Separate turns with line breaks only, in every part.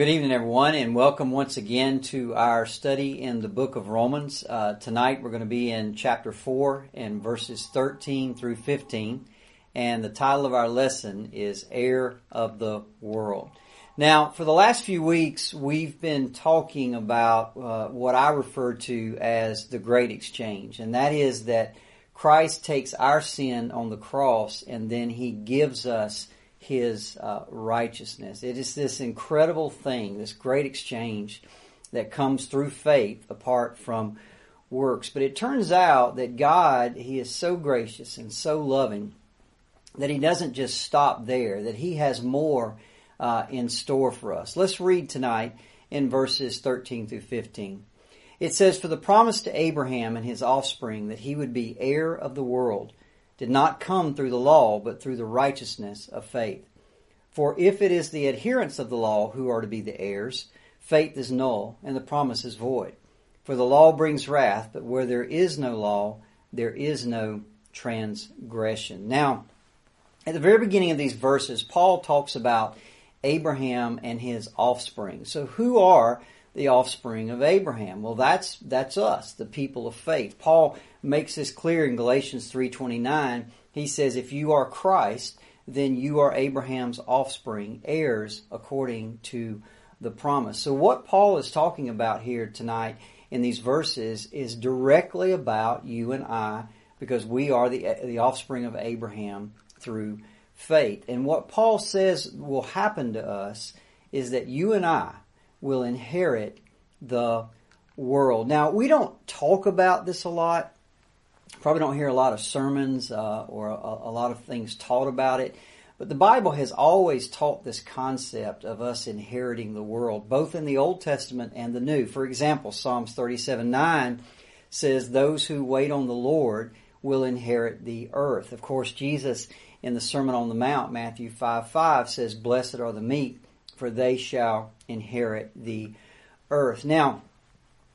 Good evening, everyone, and welcome once again to our study in the book of Romans. Uh, tonight we're going to be in chapter 4 and verses 13 through 15, and the title of our lesson is Heir of the World. Now, for the last few weeks, we've been talking about uh, what I refer to as the Great Exchange, and that is that Christ takes our sin on the cross and then he gives us his uh, righteousness. It is this incredible thing, this great exchange that comes through faith apart from works. But it turns out that God, He is so gracious and so loving that He doesn't just stop there, that He has more uh, in store for us. Let's read tonight in verses 13 through 15. It says, For the promise to Abraham and his offspring that he would be heir of the world did not come through the law, but through the righteousness of faith. For if it is the adherents of the law who are to be the heirs, faith is null, and the promise is void. For the law brings wrath, but where there is no law, there is no transgression. Now, at the very beginning of these verses, Paul talks about Abraham and his offspring. So who are the offspring of Abraham? Well, that's, that's us, the people of faith. Paul makes this clear in Galatians 3:29. He says if you are Christ, then you are Abraham's offspring, heirs according to the promise. So what Paul is talking about here tonight in these verses is directly about you and I because we are the the offspring of Abraham through faith. And what Paul says will happen to us is that you and I will inherit the world. Now, we don't talk about this a lot Probably don't hear a lot of sermons uh, or a, a lot of things taught about it. But the Bible has always taught this concept of us inheriting the world, both in the Old Testament and the New. For example, Psalms 37 9 says, Those who wait on the Lord will inherit the earth. Of course, Jesus in the Sermon on the Mount, Matthew 5 5 says, Blessed are the meek, for they shall inherit the earth. Now,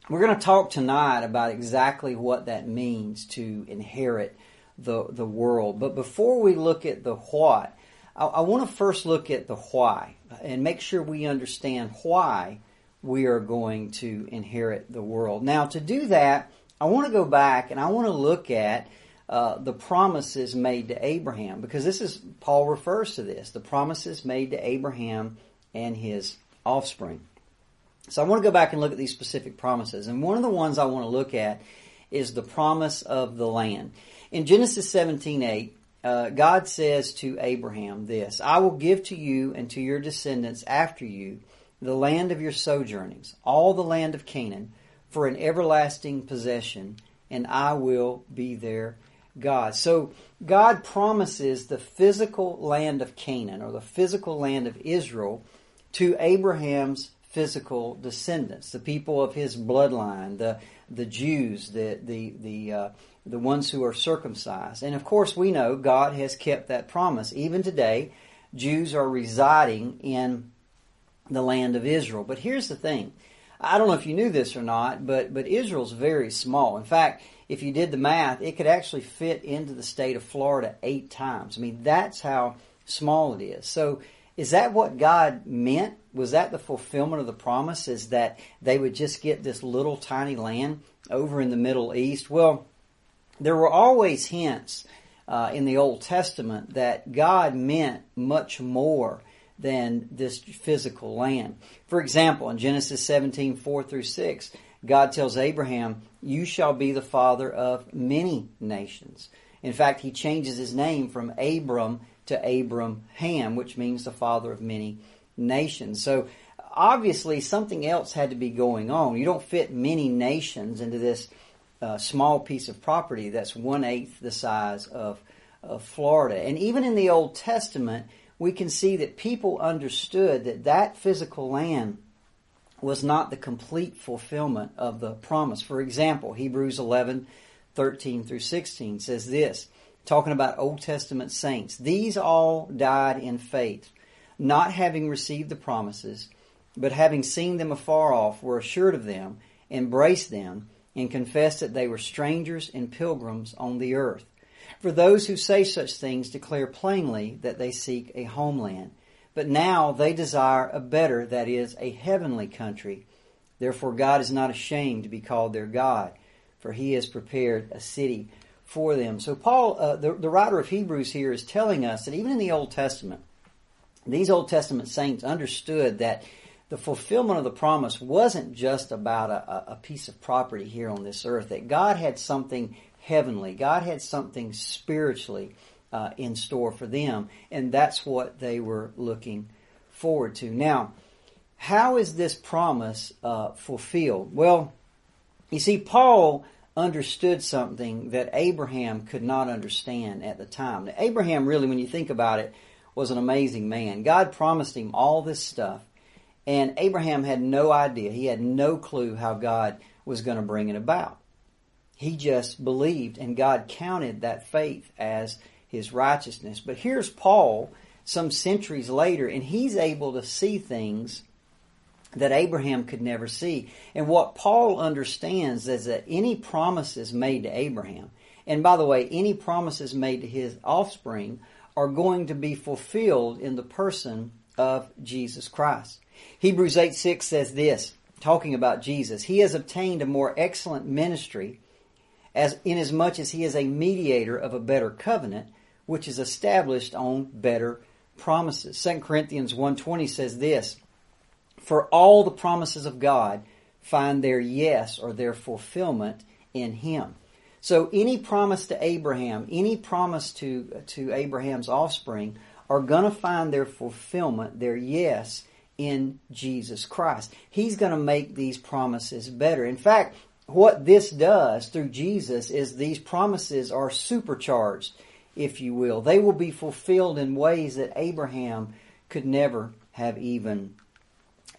we're going to talk tonight about exactly what that means to inherit the, the world. But before we look at the what, I, I want to first look at the why and make sure we understand why we are going to inherit the world. Now, to do that, I want to go back and I want to look at uh, the promises made to Abraham because this is Paul refers to this the promises made to Abraham and his offspring. So I want to go back and look at these specific promises. And one of the ones I want to look at is the promise of the land. In Genesis 17 8, uh, God says to Abraham this I will give to you and to your descendants after you the land of your sojournings, all the land of Canaan, for an everlasting possession, and I will be their God. So God promises the physical land of Canaan, or the physical land of Israel, to Abraham's physical descendants, the people of his bloodline, the the Jews, the the the uh, the ones who are circumcised. And of course, we know God has kept that promise. Even today, Jews are residing in the land of Israel. But here's the thing. I don't know if you knew this or not, but but Israel's very small. In fact, if you did the math, it could actually fit into the state of Florida eight times. I mean, that's how small it is. So is that what God meant? Was that the fulfillment of the promise? Is that they would just get this little tiny land over in the Middle East? Well, there were always hints uh, in the Old Testament that God meant much more than this physical land. For example, in Genesis 17, 4 through 6, God tells Abraham, You shall be the father of many nations. In fact, he changes his name from Abram to Abram Ham, which means the father of many nations. So obviously something else had to be going on. You don't fit many nations into this uh, small piece of property that's one eighth the size of, of Florida. And even in the Old Testament, we can see that people understood that that physical land was not the complete fulfillment of the promise. For example, Hebrews 11, 13 through 16 says this, talking about Old Testament saints. These all died in faith, not having received the promises, but having seen them afar off, were assured of them, embraced them, and confessed that they were strangers and pilgrims on the earth. For those who say such things declare plainly that they seek a homeland. but now they desire a better, that is, a heavenly country. Therefore God is not ashamed to be called their God, for he has prepared a city for them. So Paul, uh, the, the writer of Hebrews here is telling us that even in the Old Testament, these Old Testament saints understood that the fulfillment of the promise wasn't just about a, a, piece of property here on this earth, that God had something heavenly, God had something spiritually uh, in store for them, and that's what they were looking forward to. Now, how is this promise uh, fulfilled? Well, you see, Paul understood something that Abraham could not understand at the time. Now, Abraham, really, when you think about it, was an amazing man. God promised him all this stuff, and Abraham had no idea. He had no clue how God was going to bring it about. He just believed, and God counted that faith as his righteousness. But here's Paul some centuries later, and he's able to see things that Abraham could never see. And what Paul understands is that any promises made to Abraham, and by the way, any promises made to his offspring, are going to be fulfilled in the person of Jesus Christ. Hebrews 8 6 says this, talking about Jesus, He has obtained a more excellent ministry, as inasmuch as He is a mediator of a better covenant, which is established on better promises. 2 Corinthians 1.20 says this, For all the promises of God find their yes or their fulfillment in Him. So any promise to Abraham, any promise to, to Abraham's offspring are going to find their fulfillment, their yes, in Jesus Christ. He's going to make these promises better. In fact, what this does through Jesus is these promises are supercharged if you will. They will be fulfilled in ways that Abraham could never have even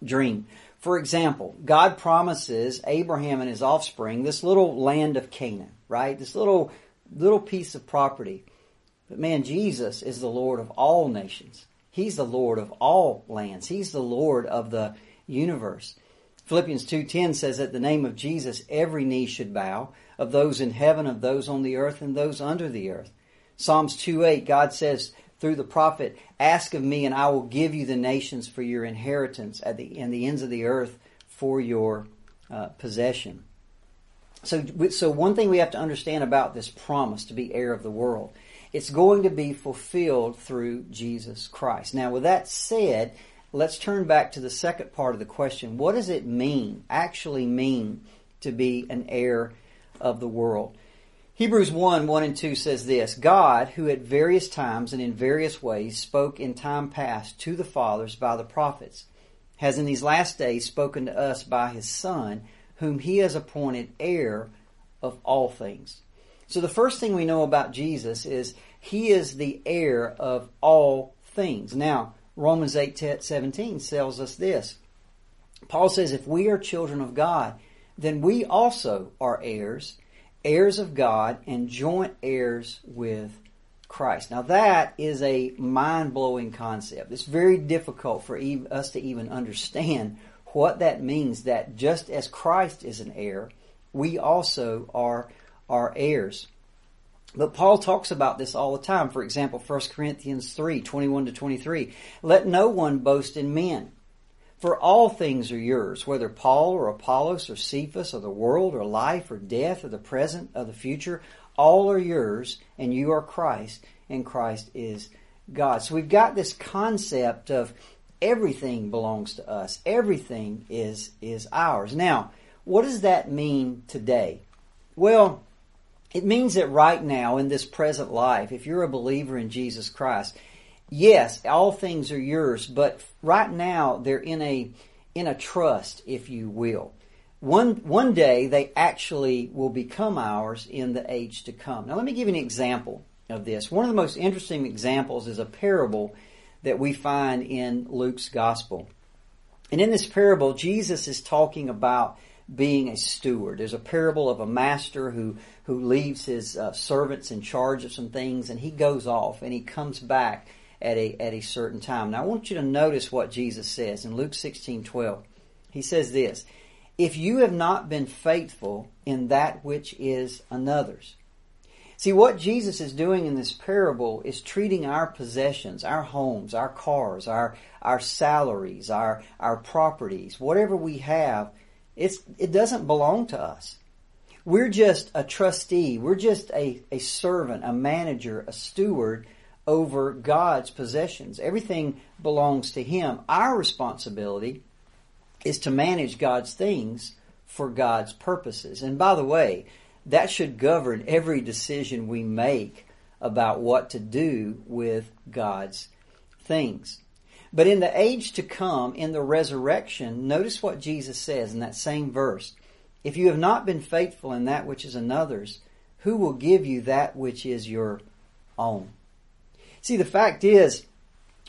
dreamed. For example, God promises Abraham and his offspring this little land of Canaan, right? This little little piece of property. But man, Jesus is the Lord of all nations. He's the Lord of all lands. He's the Lord of the universe. Philippians 2:10 says that the name of Jesus every knee should bow, of those in heaven, of those on the earth, and those under the earth. Psalms 2:8, God says through the prophet, Ask of me, and I will give you the nations for your inheritance at the, and the ends of the earth for your uh, possession. So, so one thing we have to understand about this promise to be heir of the world, it's going to be fulfilled through Jesus Christ. Now, with that said, let's turn back to the second part of the question. What does it mean, actually mean, to be an heir of the world? Hebrews 1, 1 and 2 says this, God, who at various times and in various ways spoke in time past to the fathers by the prophets, has in these last days spoken to us by his Son, whom he has appointed heir of all things. So the first thing we know about Jesus is he is the heir of all things. Now, Romans 8, 17 tells us this. Paul says, if we are children of God, then we also are heirs heirs of God and joint heirs with Christ. Now that is a mind-blowing concept. It's very difficult for us to even understand what that means that just as Christ is an heir, we also are, are heirs. But Paul talks about this all the time. For example, 1 Corinthians 3, 21 to 23. Let no one boast in men. For all things are yours, whether Paul or Apollos or Cephas or the world or life or death or the present or the future, all are yours and you are Christ and Christ is God. So we've got this concept of everything belongs to us. Everything is, is ours. Now, what does that mean today? Well, it means that right now in this present life, if you're a believer in Jesus Christ, yes, all things are yours, but right now they're in a in a trust, if you will. One one day they actually will become ours in the age to come. Now let me give you an example of this. One of the most interesting examples is a parable that we find in Luke's gospel. And in this parable, Jesus is talking about being a steward. There's a parable of a master who, who leaves his uh, servants in charge of some things and he goes off and he comes back at a, at a certain time. Now I want you to notice what Jesus says in Luke 16, 12. He says this, If you have not been faithful in that which is another's, See, what Jesus is doing in this parable is treating our possessions, our homes, our cars, our, our salaries, our, our properties, whatever we have, it's, it doesn't belong to us. We're just a trustee. We're just a, a servant, a manager, a steward over God's possessions. Everything belongs to Him. Our responsibility is to manage God's things for God's purposes. And by the way, that should govern every decision we make about what to do with God's things. But in the age to come, in the resurrection, notice what Jesus says in that same verse. If you have not been faithful in that which is another's, who will give you that which is your own? See, the fact is,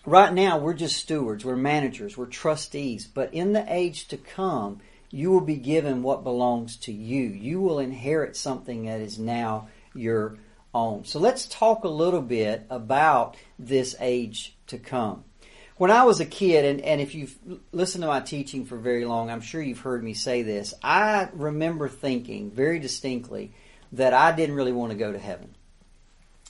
right now we're just stewards, we're managers, we're trustees, but in the age to come, you will be given what belongs to you. You will inherit something that is now your own. So let's talk a little bit about this age to come. When I was a kid, and, and if you've listened to my teaching for very long, I'm sure you've heard me say this. I remember thinking very distinctly that I didn't really want to go to heaven.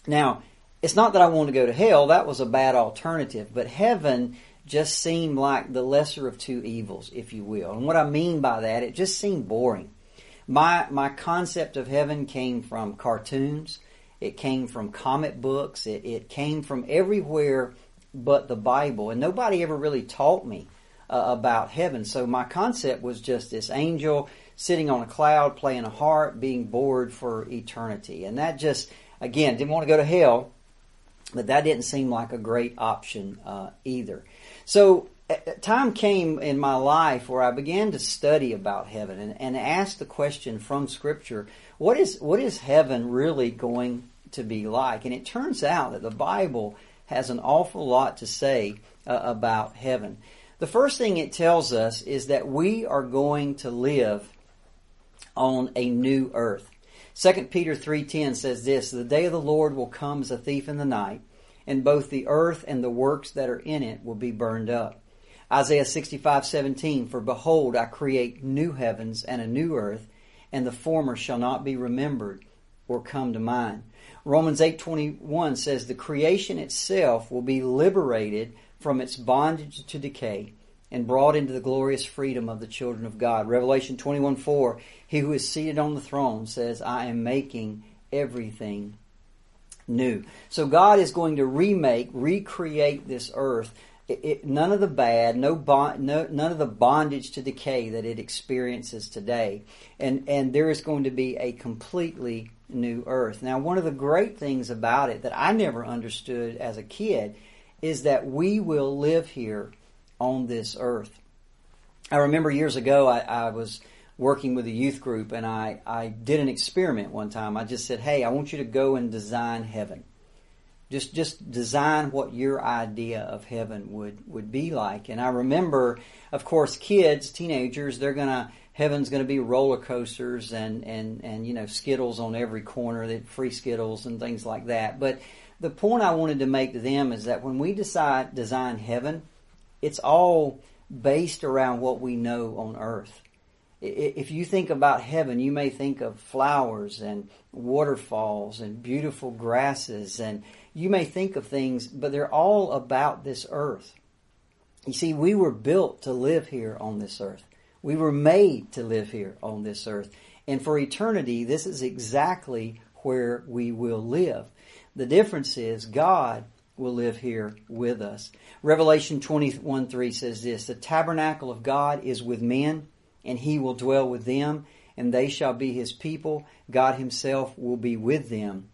Now, it's not that I want to go to hell, that was a bad alternative, but heaven just seemed like the lesser of two evils, if you will. And what I mean by that, it just seemed boring. My, my concept of heaven came from cartoons. It came from comic books. It, it came from everywhere but the Bible. And nobody ever really taught me uh, about heaven. So my concept was just this angel sitting on a cloud playing a harp, being bored for eternity. And that just, again, didn't want to go to hell, but that didn't seem like a great option uh, either. So time came in my life where I began to study about heaven and, and ask the question from Scripture, what is what is heaven really going to be like? And it turns out that the Bible has an awful lot to say uh, about heaven. The first thing it tells us is that we are going to live on a new earth. 2 Peter 3:10 says this, "The day of the Lord will come as a thief in the night, and both the earth and the works that are in it will be burned up. Isaiah 65:17 For behold I create new heavens and a new earth and the former shall not be remembered or come to mind. Romans 8:21 says the creation itself will be liberated from its bondage to decay and brought into the glorious freedom of the children of God. Revelation 21:4 He who is seated on the throne says I am making everything new. So God is going to remake, recreate this earth. It, it, none of the bad, no, bond, no none of the bondage to decay that it experiences today, and and there is going to be a completely new earth. Now, one of the great things about it that I never understood as a kid is that we will live here on this earth. I remember years ago I, I was working with a youth group and I, I did an experiment one time. I just said, Hey, I want you to go and design heaven. Just, just design what your idea of heaven would, would be like. And I remember, of course, kids, teenagers, they're gonna, heaven's gonna be roller coasters and, and, and, you know, Skittles on every corner, free Skittles and things like that. But the point I wanted to make to them is that when we decide, design heaven, it's all based around what we know on earth if you think about heaven, you may think of flowers and waterfalls and beautiful grasses, and you may think of things, but they're all about this earth. You see, we were built to live here on this earth. We were made to live here on this earth. And for eternity, this is exactly where we will live. The difference is God will live here with us. Revelation 21 3 says this The tabernacle of God is with men and he will dwell with them, and they shall be his people. God himself will be with them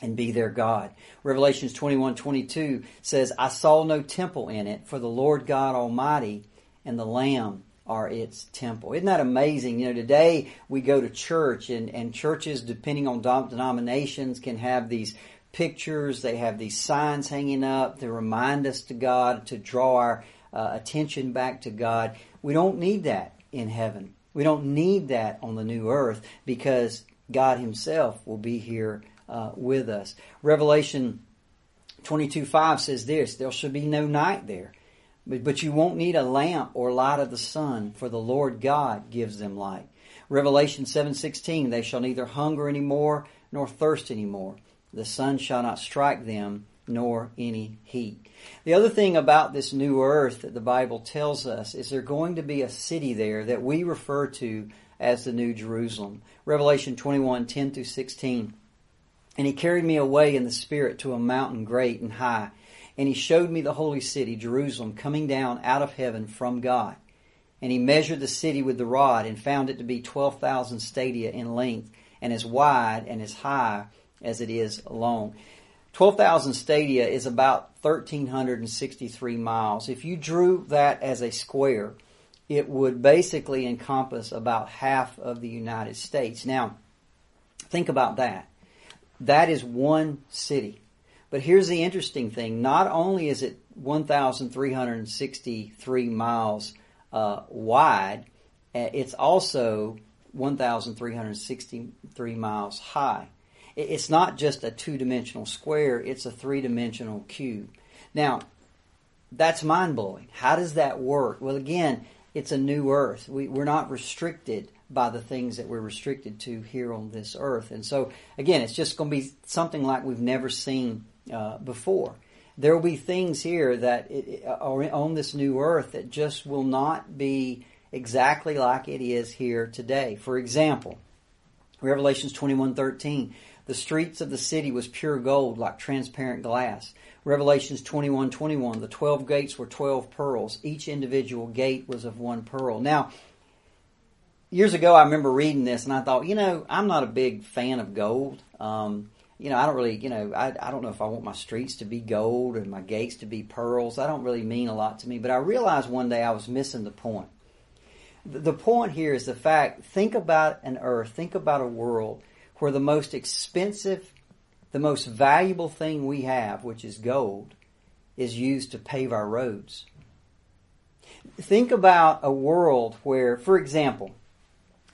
and be their God. Revelations 21, 22 says, I saw no temple in it, for the Lord God Almighty and the Lamb are its temple. Isn't that amazing? You know, today we go to church and, and churches, depending on denominations, can have these pictures. They have these signs hanging up to remind us to God, to draw our uh, attention back to God. We don't need that in heaven. We don't need that on the new earth because God Himself will be here uh, with us. Revelation 22 5 says this There shall be no night there, but, but you won't need a lamp or light of the sun, for the Lord God gives them light. Revelation 7:16 They shall neither hunger any more nor thirst any more. The sun shall not strike them, nor any heat. The other thing about this new earth that the Bible tells us is there's going to be a city there that we refer to as the New Jerusalem. Revelation 21, 10 through 16. And he carried me away in the Spirit to a mountain great and high. And he showed me the holy city, Jerusalem, coming down out of heaven from God. And he measured the city with the rod and found it to be 12,000 stadia in length and as wide and as high as it is long. 12,000 stadia is about 1,363 miles. If you drew that as a square, it would basically encompass about half of the United States. Now, think about that. That is one city. But here's the interesting thing. Not only is it 1,363 miles uh, wide, uh, it's also 1,363 miles high. It's not just a two dimensional square, it's a three dimensional cube. Now, that's mind blowing. How does that work? Well, again, it's a new earth. We, we're not restricted by the things that we're restricted to here on this earth. And so, again, it's just going to be something like we've never seen uh, before. There will be things here that it, are on this new earth that just will not be exactly like it is here today. For example, Revelations 21:13, the streets of the city was pure gold like transparent glass. Revelations 21:21, the 12 gates were 12 pearls. Each individual gate was of one pearl. Now, years ago I remember reading this and I thought, you know, I'm not a big fan of gold. Um, you know, I don't really, you know, I, I don't know if I want my streets to be gold and my gates to be pearls. That don't really mean a lot to me. But I realized one day I was missing the point. The point here is the fact, think about an earth, think about a world where the most expensive, the most valuable thing we have, which is gold, is used to pave our roads. Think about a world where, for example,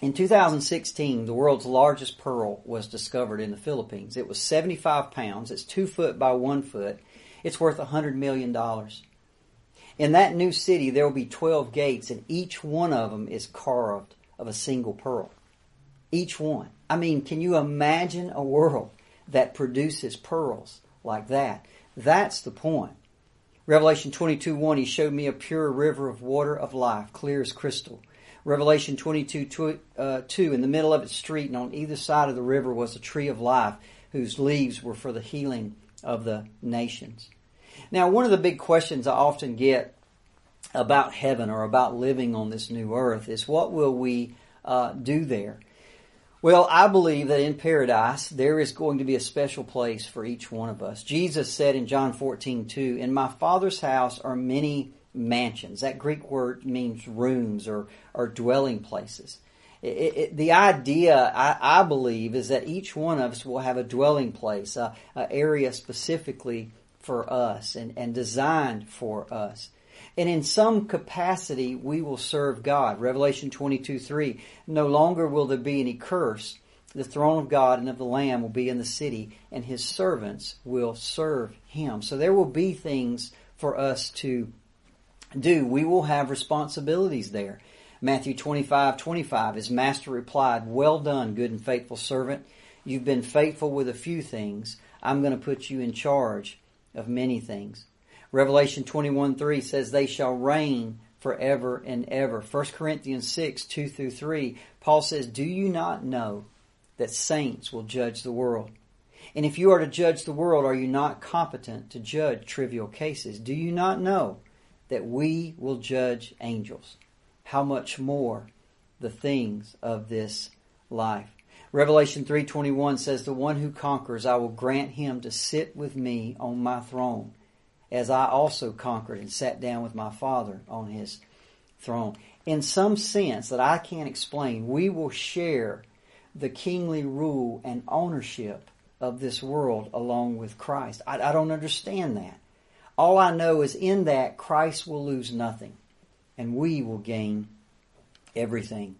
in 2016, the world's largest pearl was discovered in the Philippines. It was 75 pounds. It's two foot by one foot. It's worth $100 million. In that new city, there will be 12 gates, and each one of them is carved of a single pearl. Each one. I mean, can you imagine a world that produces pearls like that? That's the point. Revelation 22 1, he showed me a pure river of water of life, clear as crystal Revelation 22 2, uh, 2, in the middle of its street and on either side of the river was a tree of life whose leaves were for the healing of the nations. Now, one of the big questions I often get about heaven or about living on this new earth is what will we uh, do there? Well, I believe that in paradise there is going to be a special place for each one of us. Jesus said in John 14, 2, In my Father's house are many mansions. That Greek word means rooms or, or dwelling places. It, it, the idea, I, I, believe, is that each one of us will have a dwelling place, an area specifically for us and, and designed for us. And in some capacity, we will serve God. Revelation 22 3. No longer will there be any curse. The throne of God and of the Lamb will be in the city, and his servants will serve him. So there will be things for us to do, we will have responsibilities there. Matthew 25, 25, his master replied, Well done, good and faithful servant. You've been faithful with a few things. I'm going to put you in charge of many things. Revelation 21, 3 says, They shall reign forever and ever. 1 Corinthians 6, 2 through 3, Paul says, Do you not know that saints will judge the world? And if you are to judge the world, are you not competent to judge trivial cases? Do you not know that we will judge angels. How much more the things of this life. Revelation 3:21 says the one who conquers I will grant him to sit with me on my throne as I also conquered and sat down with my father on his throne. In some sense that I can't explain, we will share the kingly rule and ownership of this world along with Christ. I, I don't understand that. All I know is in that Christ will lose nothing and we will gain everything.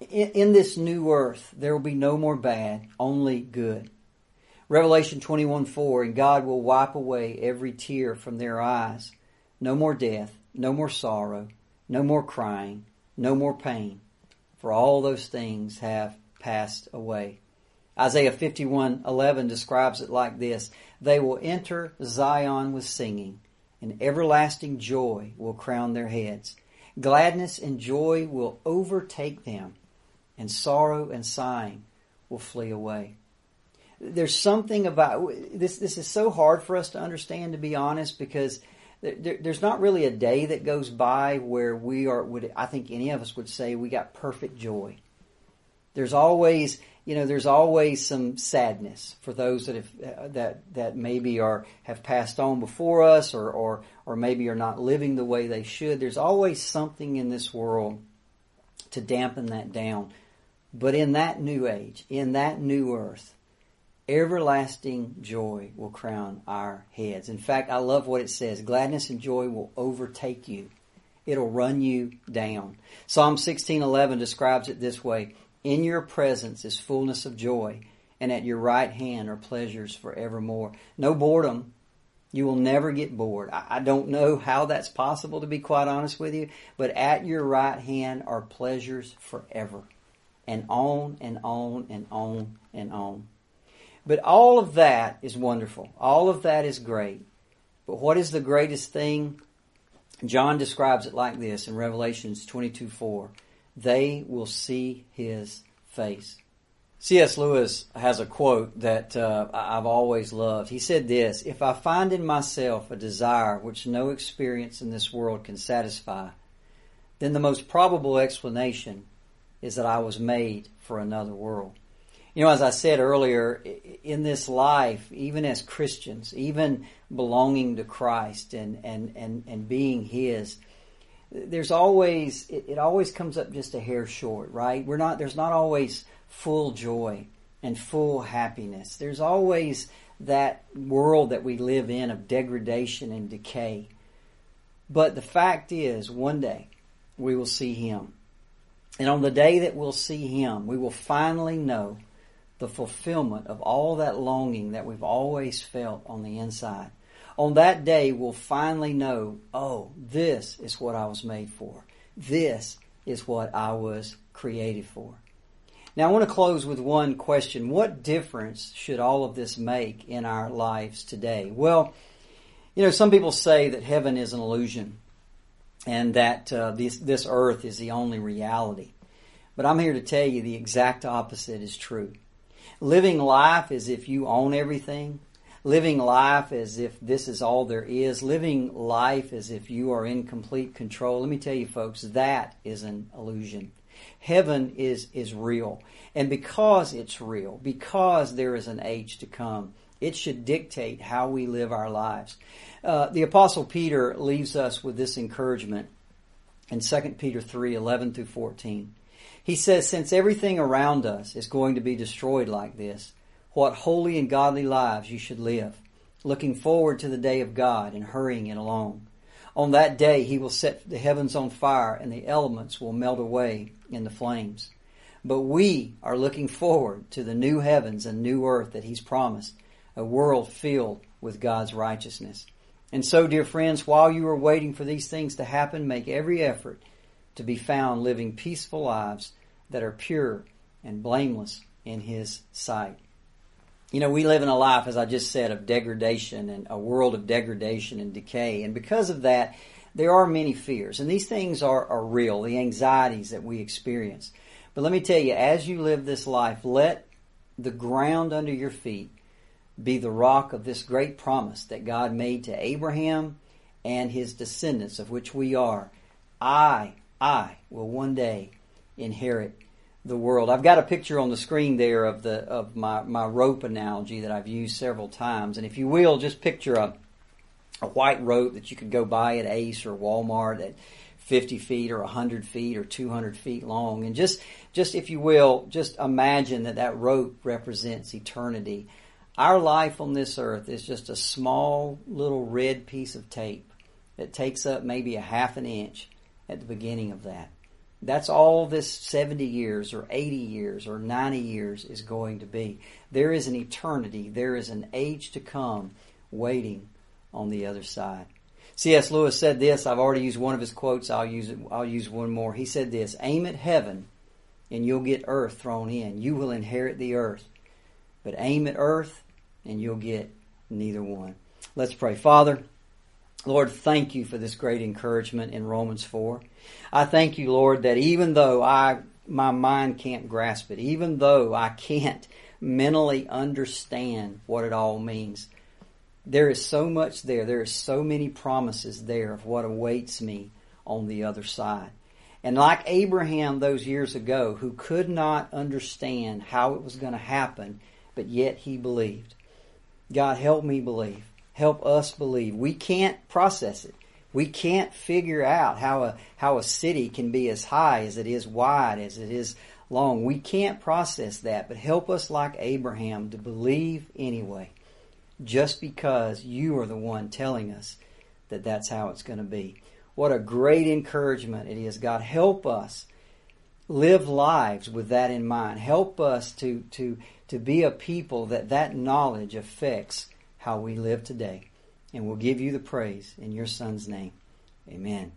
In, in, this new earth, there will be no more bad, only good. Revelation 21 4, and God will wipe away every tear from their eyes. No more death, no more sorrow, no more crying, no more pain, for all those things have passed away. Isaiah 51:11 describes it like this: They will enter Zion with singing, and everlasting joy will crown their heads. Gladness and joy will overtake them, and sorrow and sighing will flee away. There's something about this. This is so hard for us to understand, to be honest, because there, there's not really a day that goes by where we are. Would I think any of us would say we got perfect joy? There's always, you know, there's always some sadness for those that have uh, that that maybe are have passed on before us, or or or maybe are not living the way they should. There's always something in this world to dampen that down. But in that new age, in that new earth, everlasting joy will crown our heads. In fact, I love what it says. Gladness and joy will overtake you. It'll run you down. Psalm 16:11 describes it this way: In your presence is fullness of joy, and at your right hand are pleasures forevermore. No boredom. You will never get bored. I don't know how that's possible to be quite honest with you, but at your right hand are pleasures forever and on and on and on and on. But all of that is wonderful. All of that is great. But what is the greatest thing? John describes it like this in Revelations 22 4. They will see his face. C.S. Lewis has a quote that uh, I've always loved. He said this If I find in myself a desire which no experience in this world can satisfy, then the most probable explanation is that I was made for another world. You know, as I said earlier, in this life, even as Christians, even belonging to Christ and, and, and, and being His, there's always, it, it always comes up just a hair short, right? We're not, there's not always full joy and full happiness. There's always that world that we live in of degradation and decay. But the fact is, one day we will see Him. And on the day that we'll see Him, we will finally know the fulfillment of all that longing that we've always felt on the inside. On that day, we'll finally know, oh, this is what I was made for. This is what I was created for. Now, I want to close with one question. What difference should all of this make in our lives today? Well, you know, some people say that heaven is an illusion and that uh, this, this earth is the only reality. But I'm here to tell you the exact opposite is true. Living life as if you own everything, living life as if this is all there is, living life as if you are in complete control. Let me tell you folks, that is an illusion. Heaven is, is real. And because it's real, because there is an age to come, it should dictate how we live our lives. Uh, the apostle Peter leaves us with this encouragement in 2 Peter 3, 11 through 14. He says, since everything around us is going to be destroyed like this, what holy and godly lives you should live, looking forward to the day of God and hurrying it along. On that day, he will set the heavens on fire and the elements will melt away in the flames. But we are looking forward to the new heavens and new earth that he's promised, a world filled with God's righteousness. And so, dear friends, while you are waiting for these things to happen, make every effort to be found living peaceful lives that are pure and blameless in His sight. You know, we live in a life, as I just said, of degradation and a world of degradation and decay. And because of that, there are many fears. And these things are, are real, the anxieties that we experience. But let me tell you, as you live this life, let the ground under your feet be the rock of this great promise that God made to Abraham and his descendants, of which we are. I, I will one day inherit the world. I've got a picture on the screen there of the of my, my rope analogy that I've used several times. And if you will, just picture a a white rope that you could go buy at Ace or Walmart at 50 feet or 100 feet or 200 feet long. And just, just if you will, just imagine that that rope represents eternity. Our life on this earth is just a small little red piece of tape that takes up maybe a half an inch at the beginning of that. That's all this 70 years or 80 years or 90 years is going to be. There is an eternity, there is an age to come waiting on the other side. C.S. Lewis said this, I've already used one of his quotes, I'll use it, I'll use one more. He said this, aim at heaven and you'll get earth thrown in. You will inherit the earth. but aim at earth and you'll get neither one. Let's pray. Father, Lord, thank you for this great encouragement in Romans 4. I thank you, Lord, that even though I my mind can't grasp it, even though I can't mentally understand what it all means, there is so much there. There are so many promises there of what awaits me on the other side. And like Abraham those years ago, who could not understand how it was going to happen, but yet he believed. God, help me believe. Help us believe. We can't process it. We can't figure out how a, how a city can be as high as it is wide, as it is long. We can't process that, but help us like Abraham to believe anyway just because you are the one telling us that that's how it's going to be. What a great encouragement it is. God, help us live lives with that in mind. Help us to, to, to be a people that that knowledge affects how we live today. And we'll give you the praise in your son's name. Amen.